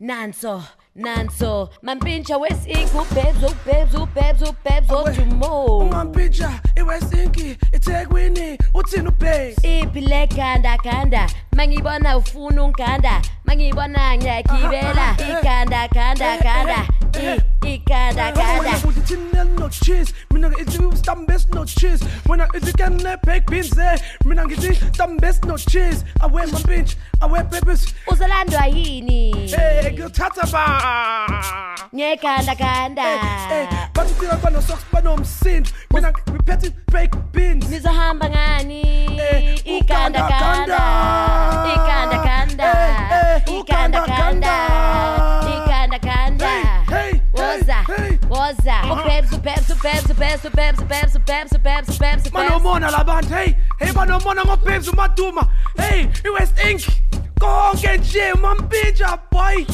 nanso nanso mampintsha wesinki ubhebs ubhebs ubhebs ubhebs odumo umampintsha iwesinki ithekwini uthini ubhebs iphi le gandaganda mangiyibona ufuna unganda mangiyibona ngiyagibela igandagandaganda igandaganda sentinel noches Mina izi stambes noches When I izi canne uh, pek pinze eh? Mina ngithi stambes noches I wear my pinch, I wear peppers. Uzalandwa yini? Hey, girl, Tata ba Ngiyekanda kanda Hey, hey, bathi tika bano socks banomsindo Mina ngiphethe fake beans Nizohamba ngani? Eh, hey, ikanda kanda. Ikanda kanda. Eh, ikanda kanda. Hey, hey. woza ubebs ubebs ubebs ubebs ubebs ubebs ubebs ubebs ubebs ubebs banomona labantu hey. Hey banomona ngobabes umaduma. Hey iwest ink konke nje mampintsha boy